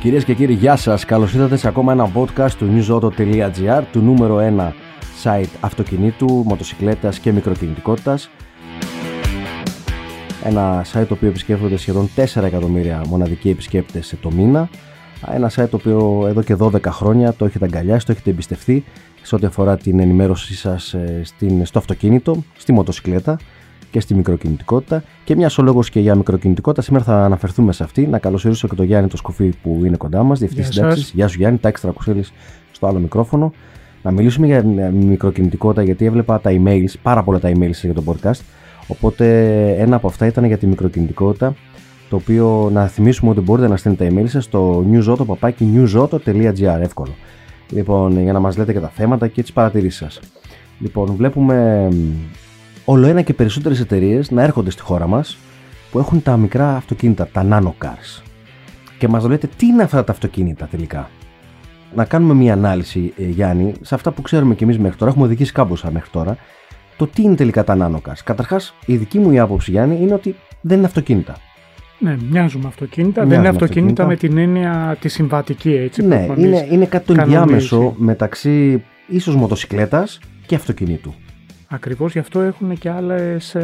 Κυρίες και κύριοι, γεια σας. Καλώς ήρθατε σε ακόμα ένα podcast του newsauto.gr, του νούμερο 1 site αυτοκινήτου, μοτοσυκλέτας και μικροκινητικότητας. Ένα site το οποίο επισκέφτονται σχεδόν 4 εκατομμύρια μοναδικοί επισκέπτες το μήνα. Ένα site το οποίο εδώ και 12 χρόνια το έχετε αγκαλιάσει, το έχετε εμπιστευτεί σε ό,τι αφορά την ενημέρωσή σας ε, στην, στο αυτοκίνητο, στη μοτοσυκλέτα και στη μικροκινητικότητα. Και μια ο λόγο και για μικροκινητικότητα. Σήμερα θα αναφερθούμε σε αυτή. Να καλωσορίσω και τον Γιάννη το Σκοφή που είναι κοντά μας, διευθυντή συντάξης. Γεια σου Γιάννη, τάξη Τρακουσέλη στο άλλο μικρόφωνο. Να μιλήσουμε για μικροκινητικότητα γιατί έβλεπα τα emails, πάρα πολλά τα emails για το podcast. Οπότε ένα από αυτά ήταν για τη μικροκινητικότητα. Το οποίο να θυμίσουμε ότι μπορείτε να στείλετε τα email σας στο newsauto.newsauto.gr. Εύκολο. Λοιπόν, για να μας λέτε και τα θέματα και τις παρατηρήσεις σας. Λοιπόν, βλέπουμε όλο ένα και περισσότερες εταιρείες να έρχονται στη χώρα μας που έχουν τα μικρά αυτοκίνητα, τα nano cars. Και μας λέτε τι είναι αυτά τα αυτοκίνητα τελικά; Να κάνουμε μια ανάλυση, ε, Γιάννη, σε αυτά που ξέρουμε κι εμείς μέχρι τώρα. Έχουμε οδηγήσει κάμποσα μέχρι τώρα. Το τι είναι τελικά τα nano cars; Καταρχάς, η δική μου η άποψη, Γιάννη, είναι ότι δεν είναι αυτοκίνητα. Ναι, μοιάζουμε αυτοκίνητα. δεν είναι αυτοκίνητα, με την έννοια τη συμβατική έτσι. Ναι, είναι, είναι κάτι το ενδιάμεσο μεταξύ ίσως μοτοσυκλέτας και αυτοκινήτου. Ακριβώς γι' αυτό έχουν και άλλες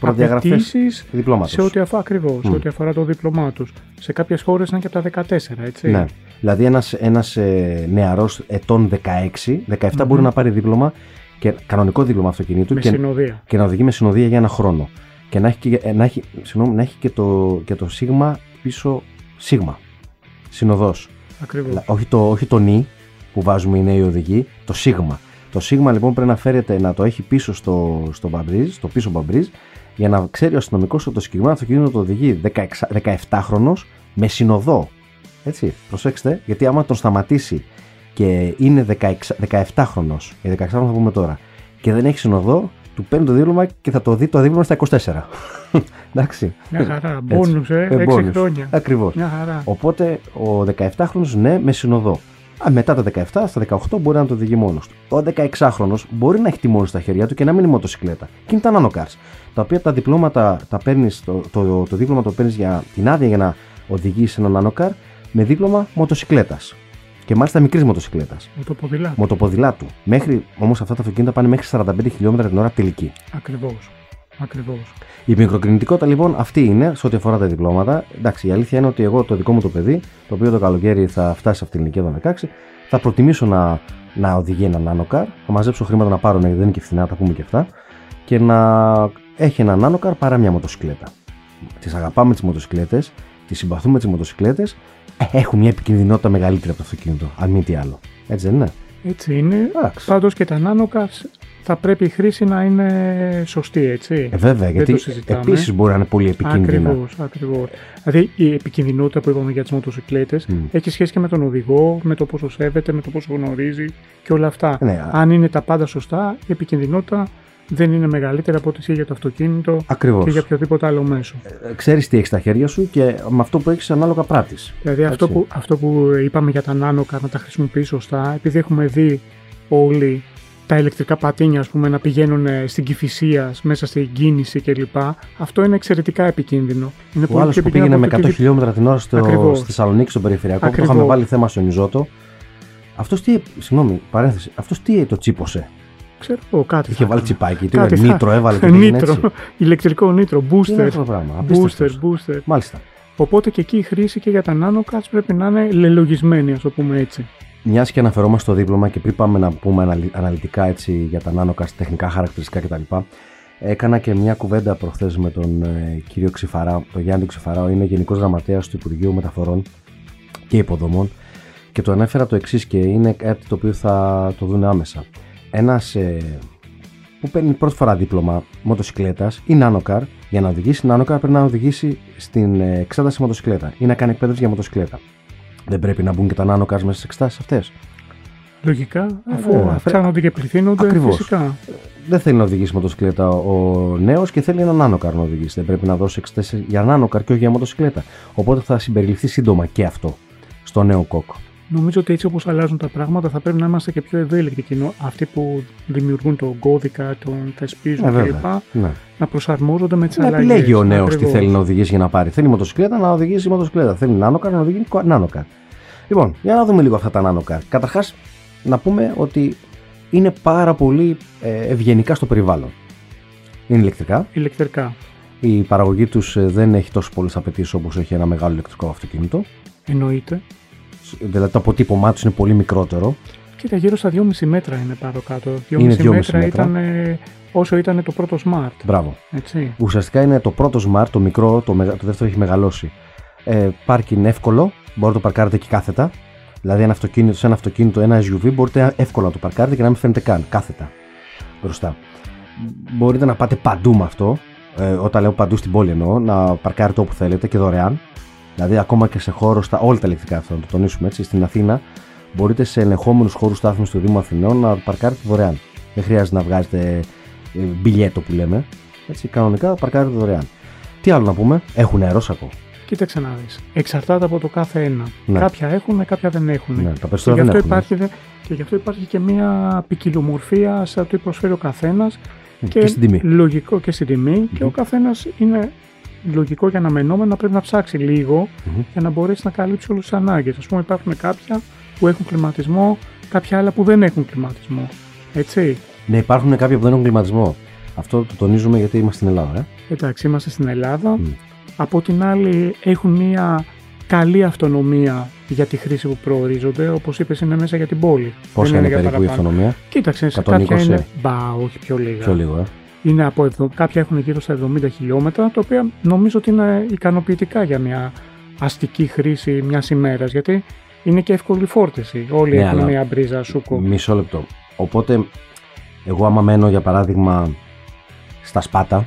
απαιτήσεις σε ό,τι αφορά, ακριβώς, σε ό,τι αφορά το δίπλωμά τους. Σε κάποιες χώρες είναι και από τα 14, έτσι. Ναι. Δηλαδή ένας ένας, ε, νεαρός ετών 16, 17 μπορεί να πάρει δίπλωμα και κανονικό δίπλωμα αυτοκινήτου με και, συνοδεία. και να οδηγεί με συνοδεία για ένα χρόνο. Και να έχει και, να έχει, συγγνώμη, να έχει και, το, και το σίγμα πίσω σίγμα. Συνοδός. Ακριβώς. Όχι το, όχι το νι που βάζουμε οι νέοι οδηγοί, το σίγμα. Το σίγμα λοιπόν πρέπει να φέρεται να το έχει πίσω στο, στο, μπαμπρίζ, στο πίσω μπαμπρίζ για να ξέρει ο αστυνομικός ότι το συγκεκριμένο αυτοκίνητο το οδηγεί 17χρονο με συνοδό. Έτσι, προσέξτε, γιατί άμα τον σταματήσει και είναι 17χρονο, ή 16χρονο θα πούμε τώρα, και δεν έχει συνοδό, του παίρνει το δίπλωμα και θα το δει το δίπλωμα στα 24. Εντάξει. Μια χαρά. Μπόνους, ε, 6 ε, χρόνια. Ακριβώς. Οπότε ο 17χρονο, ναι, με συνοδό. Α, μετά τα 17, στα 18 μπορεί να το οδηγεί μόνος του. Ο 16χρονο μπορεί να έχει τιμόνι στα χέρια του και να μην είναι μοτοσυκλέτα. Και είναι τα nanocars. Τα οποία τα διπλώματα τα παίρνεις, το, το, το, δίπλωμα το παίρνεις για την άδεια για να οδηγήσει ένα nanocar με δίπλωμα μοτοσυκλέτας. Και μάλιστα μικρής μοτοσυκλέτας. Μοτοποδηλάτου. Μοτοποδηλάτου. Μέχρι όμως αυτά τα αυτοκίνητα πάνε μέχρι 45 χιλιόμετρα την ώρα τελική. Ακριβώς. Ακριβώς. Η μικροκινητικότητα λοιπόν αυτή είναι σε ό,τι αφορά τα διπλώματα. Εντάξει, η αλήθεια είναι ότι εγώ το δικό μου το παιδί, το οποίο το καλοκαίρι θα φτάσει σε αυτήν την ηλικία των 16, θα προτιμήσω να, να οδηγεί ένα νάνοκαρ, θα μαζέψω χρήματα να πάρω, γιατί δεν είναι και φθηνά, τα πούμε και αυτά, και να έχει ένα νάνοκαρ παρά μια μοτοσυκλέτα. Τις αγαπάμε τις μοτοσυκλέτες, τις συμπαθούμε τις μοτοσυκλέτες, ε, έχουν μια επικινδυνότητα μεγαλύτερη από το αυτοκίνητο, αν μη τι άλλο. Έτσι δεν είναι; Έτσι είναι. Πάντως και τα νάνοκαρ θα πρέπει η χρήση να είναι σωστή, έτσι. Ε, βέβαια, γιατί επίσης μπορεί να είναι πολύ επικίνδυνα. Ακριβώς, ακριβώς. Δηλαδή η επικίνδυνοτητα που είπαμε για τις μοτοσυκλέτες mm. έχει σχέση και με τον οδηγό, με το πόσο σέβεται, με το πόσο γνωρίζει και όλα αυτά. Ναι, Αν είναι τα πάντα σωστά, η επικίνδυνοτητα δεν είναι μεγαλύτερη από ό,τι για το αυτοκίνητο Ακριβώς. και για οποιοδήποτε άλλο μέσο. Ε, ξέρεις τι έχεις στα χέρια σου και με αυτό που έχεις ανάλογα πράττεις. Δηλαδή αυτό που, αυτό που είπαμε για τα νάνοκα να τα χρησιμοποιείς σωστά, επειδή έχουμε δει όλοι τα ηλεκτρικά πατίνια ας πούμε, να πηγαίνουν ε, στην κυφυσία μέσα στην κίνηση κλπ. Αυτό είναι εξαιρετικά επικίνδυνο. Είναι Ο άλλος που πήγαινε με 100 χιλιόμετρα την ώρα στο, στη Θεσσαλονίκη, στο περιφερειακό, Ακριβώς. που είχαμε βάλει θέμα στο Νιζότο. Αυτός τι. Συγγνώμη, παρένθεση. Αυτός τι το τσίπωσε; Ξέρω εγώ κάτι. Είχε βάλει τσιπάκι. Τι κάτι νήτρο έβαλε. νήτρο. Ηλεκτρικό νήτρο. Booster. Είναι αυτό το πράγμα. Booster, booster. Μάλιστα. Οπότε και εκεί η χρήση και για τα nanocards πρέπει να είναι λελογισμένη, ας το πούμε έτσι. Μιας και αναφερόμαστε στο δίπλωμα και πριν πάμε να πούμε αναλυτικά έτσι για τα nanocards, τεχνικά χαρακτηριστικά κτλ. Έκανα και μια κουβέντα προχθές με τον ε, κύριο Ξηφαρά, τον Γιάννη Ξηφαρά, είναι Γενικός Γραμματέας του Υπουργείου Μεταφορών και Υποδομών και του ανέφερα το εξής και είναι κάτι το οποίο θα το δουν άμεσα ένας ε, που παίρνει πρώτη φορά δίπλωμα μοτοσυκλέτας ή νάνοκαρ, για να οδηγήσει νάνοκαρ πρέπει να οδηγήσει στην ε, εξέταση μοτοσυκλέτα ή να κάνει εκπαίδευση για μοτοσυκλέτα. Δεν πρέπει να μπουν και τα νάνοκαρ μέσα στις εξετάσεις αυτές. Λογικά, αφού ε, αυξάνονται και πληθύνονται. Ακριβώς. Δεν θέλει να οδηγήσει μοτοσυκλέτα ο νέος και θέλει ένα νάνοκαρ να οδηγήσει. Δεν πρέπει να δώσει εξετάσεις για νάνοκαρ και όχι για μοτοσυκλέτα. Οπότε θα συμπεριληφθεί σύντομα και αυτό στο νέο κόκ. Νομίζω ότι έτσι όπως αλλάζουν τα πράγματα θα πρέπει να είμαστε και πιο ευέλικτοι. Αυτοί που δημιουργούν τον κώδικα, τον θεσπίζουν ε, κλπ. Ναι. Να προσαρμόζονται με τις αλλαγές. Να επιλέγει ο νέος τι θέλει να οδηγήσει για να πάρει. Θέλει μοτοσυκλέτα να οδηγήσει μοτοσυκλέτα. Θέλει νάνοκαρ να οδηγήσει νάνοκαρ. Λοιπόν, για να δούμε λίγο αυτά τα νάνοκαρ. Καταρχάς, να πούμε ότι είναι πάρα πολύ ε, ευγενικά στο περιβάλλον. Είναι ηλεκτρικά. Ηλεκτρικά. Η παραγωγή τους ε, δεν έχει τόσο πολλές απαιτήσεις όπως έχει ένα μεγάλο ηλεκτρικό αυτοκίνητο. Εννοείται. Δηλαδή το αποτύπωμά τους είναι πολύ μικρότερο. Κοίτα, γύρω στα 2,5 μέτρα είναι πάνω κάτω. 2,5 μέτρα, μέτρα ήταν όσο ήταν το πρώτο Smart. Μπράβο. Έτσι. Ουσιαστικά είναι το πρώτο Smart, το μικρό, το, το δεύτερο έχει μεγαλώσει. Ε, πάρκινγκ εύκολο, μπορείτε να το παρκάρετε και κάθετα. Δηλαδή ένα αυτοκίνητο, σε ένα αυτοκίνητο, ένα SUV μπορείτε εύκολα να το παρκάρετε και να μην φαίνεται καν κάθετα μπροστά. Μπορείτε να πάτε παντού με αυτό. Ε, όταν λέω παντού στην πόλη εννοώ, να παρκάρετε όπου θέλετε και δωρεάν. Δηλαδή, ακόμα και σε χώρο, στα όλα τα ηλεκτρικά αυτά, να το τονίσουμε έτσι, στην Αθήνα, μπορείτε σε ελεγχόμενους χώρους στάθμους του Δήμου Αθηνών να παρκάρετε δωρεάν. Δεν χρειάζεται να βγάζετε ε, μπιλιέτο που λέμε. Έτσι, κανονικά παρκάρετε δωρεάν. Τι άλλο να πούμε, έχουν αερόσακο. Κοίταξε να δεις. Εξαρτάται από το κάθε ένα. Ναι. Κάποια έχουν, κάποια δεν έχουν. Ναι, τα περισσότερα και, γι αυτό υπάρχει, και γι' αυτό υπάρχει και μια ποικιλομορφία σε ό,τι προσφέρει ο καθένας. Και, και στην τιμή. Λογικό και στην τιμη Και ο καθένας είναι λογικό και αναμενόμενο να πρέπει να ψάξει λίγο mm-hmm. για να μπορέσει να καλύψει όλες τις ανάγκες. Α πούμε, υπάρχουν κάποια που έχουν κλιματισμό, κάποια άλλα που δεν έχουν κλιματισμό. Έτσι. Ναι, υπάρχουν κάποια που δεν έχουν κλιματισμό. Αυτό το τονίζουμε γιατί είμαστε στην Ελλάδα. Ε; Εντάξει, είμαστε στην Ελλάδα. Mm. Από την άλλη, έχουν μια καλή αυτονομία για τη χρήση που προορίζονται. Όπως είπες, είναι μέσα για την πόλη. Πόσα είναι, είναι περίπου η αυτονομία, Κοίταξε, σε κάποια είναι. Μπα, όχι πιο λίγα. Πιο λίγο, ε είναι από κάποια έχουν γύρω στα 70 χιλιόμετρα, τα οποία νομίζω ότι είναι ικανοποιητικά για μια αστική χρήση μιας ημέρας. Γιατί είναι και εύκολη φόρτιση. Όλοι ναι, έχουν μια μπρίζα σούκο. Μισό λεπτό. Οπότε, εγώ άμα μένω για παράδειγμα στα Σπάτα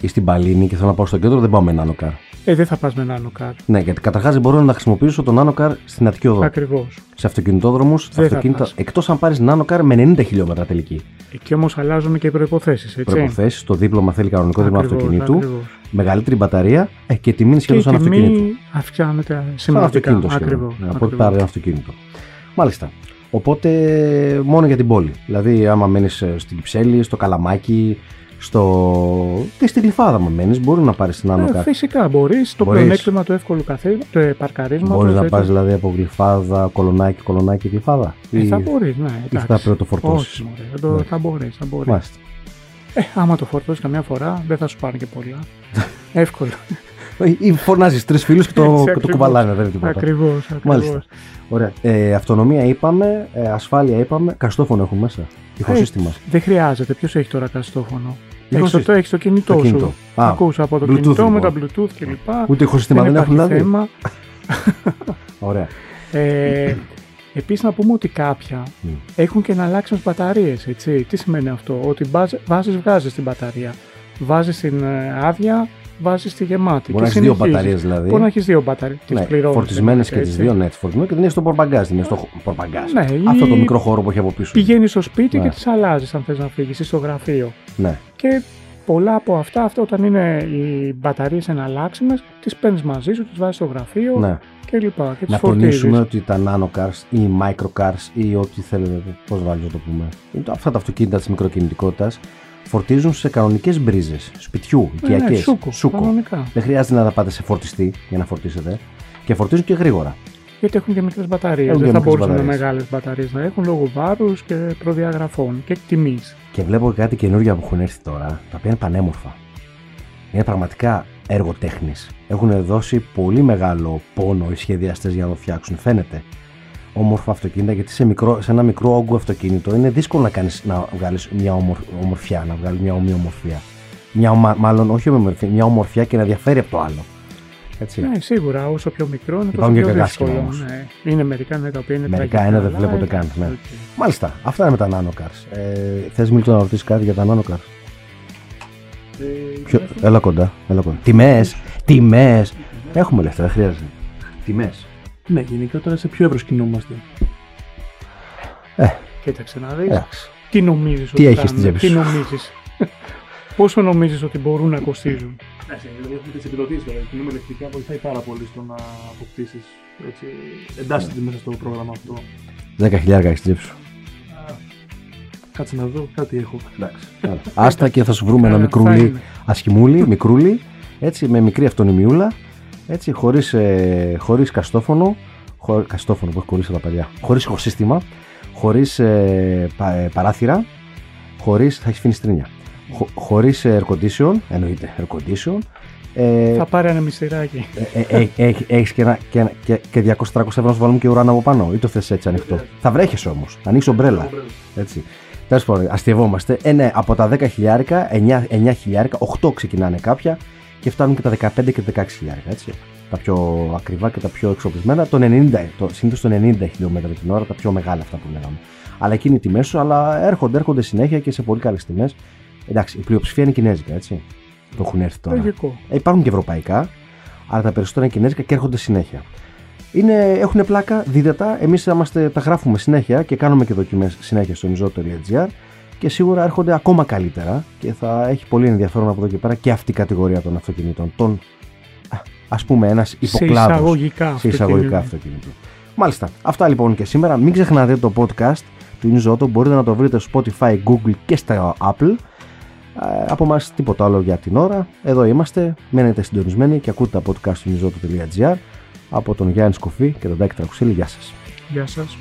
ή στην Παλίνη και θέλω να πάω στο κέντρο, δεν πάω με νάνοκαρ. Ε, δεν θα πας με νάνοκαρ. Ναι, γιατί καταρχάς δεν μπορώ να χρησιμοποιήσω το νάνοκαρ στην Αττική Οδό. Ακριβώς. Σε αυτοκινητόδρομους, αυτοκίνητα. Εκτός αν πάρεις νάνοκαρ με 90 χιλιόμετρα τελική. Εκεί όμως αλλάζουν και οι προποθέσει. Προποθέσει. Το δίπλωμα θέλει κανονικό δίπλωμα αυτοκινήτου. Ακριβώς. Μεγαλύτερη μπαταρία ε, και τιμή είναι σχεδόν σαν αυτοκίνητο. Αυξάνεται σημαντικά. Ακριβώς. Ναι, από ό,τι πάρει ένα αυτοκίνητο. Μάλιστα. Οπότε μόνο για την πόλη. Δηλαδή, άμα μένεις ε, στην Κυψέλη, στο Καλαμάκι, στο... και στην κλειφάδα μου μένεις, μπορεί να πάρεις την άνω ε, Φυσικά μπορείς. Το πλεονέκτημα του εύκολου καθένα, του παρκαρίσματος. Μπορείς να πας δηλαδή από γλυφάδα, κολονάκι, κολονάκι, κλειφάδα. Ε, θα μπορείς, ναι. Ή θα πρέπει να το φορτώσεις. Όχι, ναι. θα μπορείς. Θα μπορείς. Ε, άμα το φορτώσεις καμιά φορά, δεν θα σου πάρει και πολλά. Εύκολο. Ή φωνάζεις τρεις φίλους και το, το κουβαλάνε, δεν είναι τίποτα. Ακριβώς. Μάλιστα. Ωραία. Ε, αυτονομία είπαμε, ε, ασφάλεια είπαμε, καστόφωνο έχουν μέσα. Ηχοσύστημα. Δεν χρειάζεται. Ποιος έχει τώρα καστόφωνο; Έχεις το, έχεις το κινητό το σου. Ακούς από το Bluetooth, κινητό με τα λοιπόν. Bluetooth κλπ. Ούτε ηχοσύστημα δεν, δεν έχουν δηλαδή. Θέμα. Ωραία. Ε, Επίσης να πούμε ότι κάποια mm. έχουν και εναλλάξιμε μπαταρίες. Τι σημαίνει αυτό, Ότι βάζεις, βγάζεις την μπαταρία. Βάζεις την ε, άδεια, βάζεις τη γεμάτη. Μπορεί να έχεις δύο μπαταρίες δηλαδή. Μπορεί να έχεις δύο μπαταρίες. Ναι, Φορτισμένες και τις δύο, ναι, φορτισμένε και δεν είναι στο πορπαγκάζ. Δεν είναι στο πορπαγκάζ. Ναι, Αυτό το μικρό χώρο που έχει από πίσω. Πηγαίνεις στο σπίτι ναι. και τις αλλάζεις αν θες να φύγεις ή στο γραφείο. Ναι. Και πολλά από αυτά, αυτό όταν είναι οι μπαταρίες εναλλάξιμες, τις παίρνεις μαζί σου, τις βάζεις στο γραφείο ναι. και λοιπά. Και να τονίσουμε ότι τα nanocars ή microcars ή ό,τι θέλετε, πώς βάλει να το πούμε, αυτά τα αυτοκίνητα της μικροκινητικότητας φορτίζουν σε κανονικές μπρίζες σπιτιού, ναι, οικιακές. Ναι, σούκο. σούκο. Δεν χρειάζεται να τα πάτε σε φορτιστή για να φορτίσετε. Και φορτίζουν και γρήγορα. Γιατί έχουν και μικρές μπαταρίες. Δεν θα μπορούσαν με μεγάλες μπαταρίες να έχουν λόγω βάρους και προδιαγραφών και τιμής. Και βλέπω κάτι καινούργια που έχουν έρθει τώρα, τα οποία είναι πανέμορφα. Είναι πραγματικά έργο τέχνης. Έχουν δώσει πολύ μεγάλο πόνο οι σχεδιαστές για να το φτιάξουν. Φαίνεται όμορφα αυτοκίνητα γιατί σε, μικρό, σε ένα μικρό όγκο αυτοκίνητο είναι δύσκολο να, κάνεις, να βγάλεις μια ομορφιά, να βγάλεις μια ομοιομορφιά. Μια, μάλλον όχι ομορφιά, μια ομορφιά και να διαφέρει από το άλλο. Έτσι. Ναι, σίγουρα όσο πιο μικρό είναι τόσο πιο δύσκολο. Ναι. Είναι μερικά ναι, τα οποία είναι Μερικά ένα δεν βλέπονται καν. Ναι. Μάλιστα, αυτά είναι με τα nanocars. Ε, θες Μίλτο να ρωτήσεις κάτι για τα nanocars. Ε, Ποιο... Έλα κοντά, έλα κοντά. Τιμές, τιμές. Έχουμε λεφτά, δεν χρειάζεται. Τιμές. Ναι, γενικότερα σε ποιο εύρος κινούμαστε. Ε. Κοίταξε να δεις. Τι νομίζεις Τι έχεις στην τσέπη Τι νομίζεις; Πόσο νομίζεις ότι μπορούν να κοστίζουν; Ναι, δηλαδή έχουμε τις επιδοτήσεις τώρα. Η ηλεκτρικά βοηθάει πάρα πολύ στο να αποκτήσεις. Εντάσσεται μέσα στο πρόγραμμα αυτό. 10.000 έχεις τσέψει. Κάτσε να δω, κάτι έχω. Εντάξει. Άστα και θα σου βρούμε ένα μικρούλι ασχημούλι, μικρούλι, έτσι, με μικρή αυτονομιούλα, έτσι, χωρίς, ε, χωρίς καστόφωνο, χω, καστόφωνο που έχει κολλήσει τα παλιά, χωρίς ηχοσύστημα, χωρίς ε, πα, ε, παράθυρα, χωρίς, θα έχεις φινιστρίνια, χω, χωρίς air condition, εννοείται air condition, ε, θα πάρει ένα μυστηράκι. Ε, ε, ε, Έχεις και, και, και, και 200-300 ευρώ να σου βάλουμε και ουράνο από πάνω, ή το θες έτσι ανοιχτό. Θα βρέχει όμως. Ανοίξεις ομπρέλα. Έτσι. Τέλος πάντων, αστειευόμαστε. Ε, ναι, από τα 10 χιλιάρικα, 9, 9 χιλιάρικα, 8 ξεκινάνε κάποια και φτάνουν και τα 15 και τα 16 χιλιάρικα. Έτσι. Τα πιο ακριβά και τα πιο εξοπλισμένα. Το 90, το, συνήθως το 90 χιλιόμετρα την ώρα, τα πιο μεγάλα αυτά που λέγαμε. Αλλά εκείνη η τιμέ σου, αλλά έρχονται, έρχονται συνέχεια και σε πολύ καλές τιμές. Εντάξει, η πλειοψηφία είναι κινέζικα, έτσι. Το έχουν έρθει τώρα. Ε, υπάρχουν και ευρωπαϊκά, αλλά τα περισσότερα είναι κινέζικα και έρχονται συνέχεια. Είναι, έχουν πλάκα, δείτε τα. Εμεί τα γράφουμε συνέχεια και κάνουμε και δοκιμές συνέχεια στο mizo.gr και σίγουρα έρχονται ακόμα καλύτερα και θα έχει πολύ ενδιαφέρον από εδώ και πέρα και αυτή η κατηγορία των αυτοκινήτων. Των, ας πούμε ένας υποκλάδος σε εισαγωγικά, σε εισαγωγικά αυτοκινήτων. Μάλιστα, αυτά λοιπόν και σήμερα. Μην ξεχνάτε το podcast του Newsauto, μπορείτε να το βρείτε στο Spotify, Google και στα Apple. Από εμά τίποτα άλλο για την ώρα. Εδώ είμαστε, μένετε συντονισμένοι και ακούτε τα podcast του newsauto.gr από τον Γιάννη Σκοφή και τον Τάκη Τρακουσίλη. Γεια σας. Γεια σας.